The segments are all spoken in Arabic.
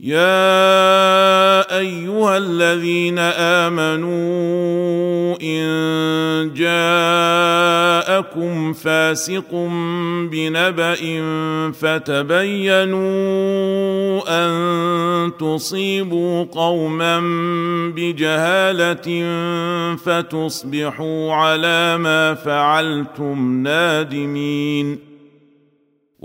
يا ايها الذين امنوا ان جاءكم فاسق بنبا فتبينوا ان تصيبوا قوما بجهاله فتصبحوا على ما فعلتم نادمين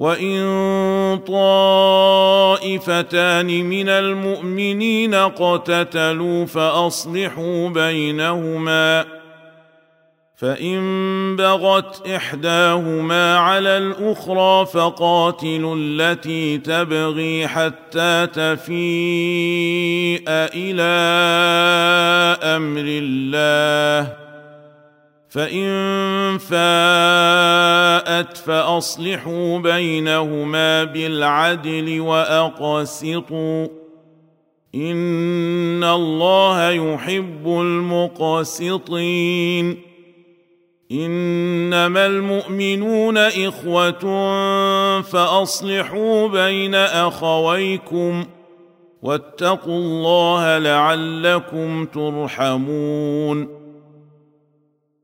وان طائفتان من المؤمنين اقتتلوا فاصلحوا بينهما فان بغت احداهما على الاخرى فقاتلوا التي تبغي حتى تفيء إلى أمر الله فان فاءت فاصلحوا بينهما بالعدل واقسطوا ان الله يحب المقسطين انما المؤمنون اخوه فاصلحوا بين اخويكم واتقوا الله لعلكم ترحمون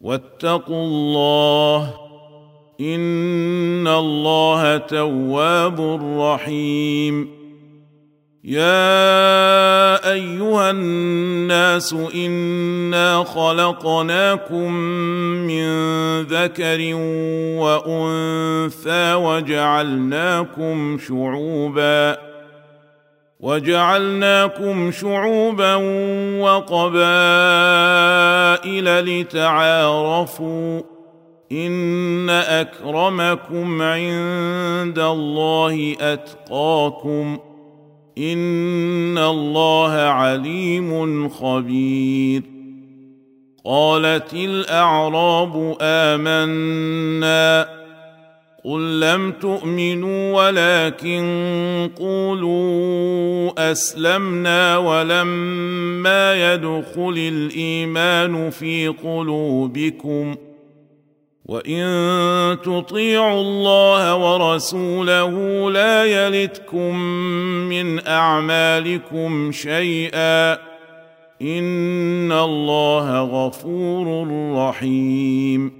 واتقوا الله إن الله تواب رحيم. يا أيها الناس إنا خلقناكم من ذكر وأنثى وجعلناكم شعوبا. وجعلناكم شعوبا وقبائل لتعارفوا إن أكرمكم عند الله أتقاكم إن الله عليم خبير قالت الأعراب آمنا قل لم تؤمنوا ولكن قولوا أسلمنا ولما يدخل الإيمان في قلوبكم ۖ وإن تطيعوا الله ورسوله لا يلتكم من أعمالكم شيئا إن الله غفور رحيم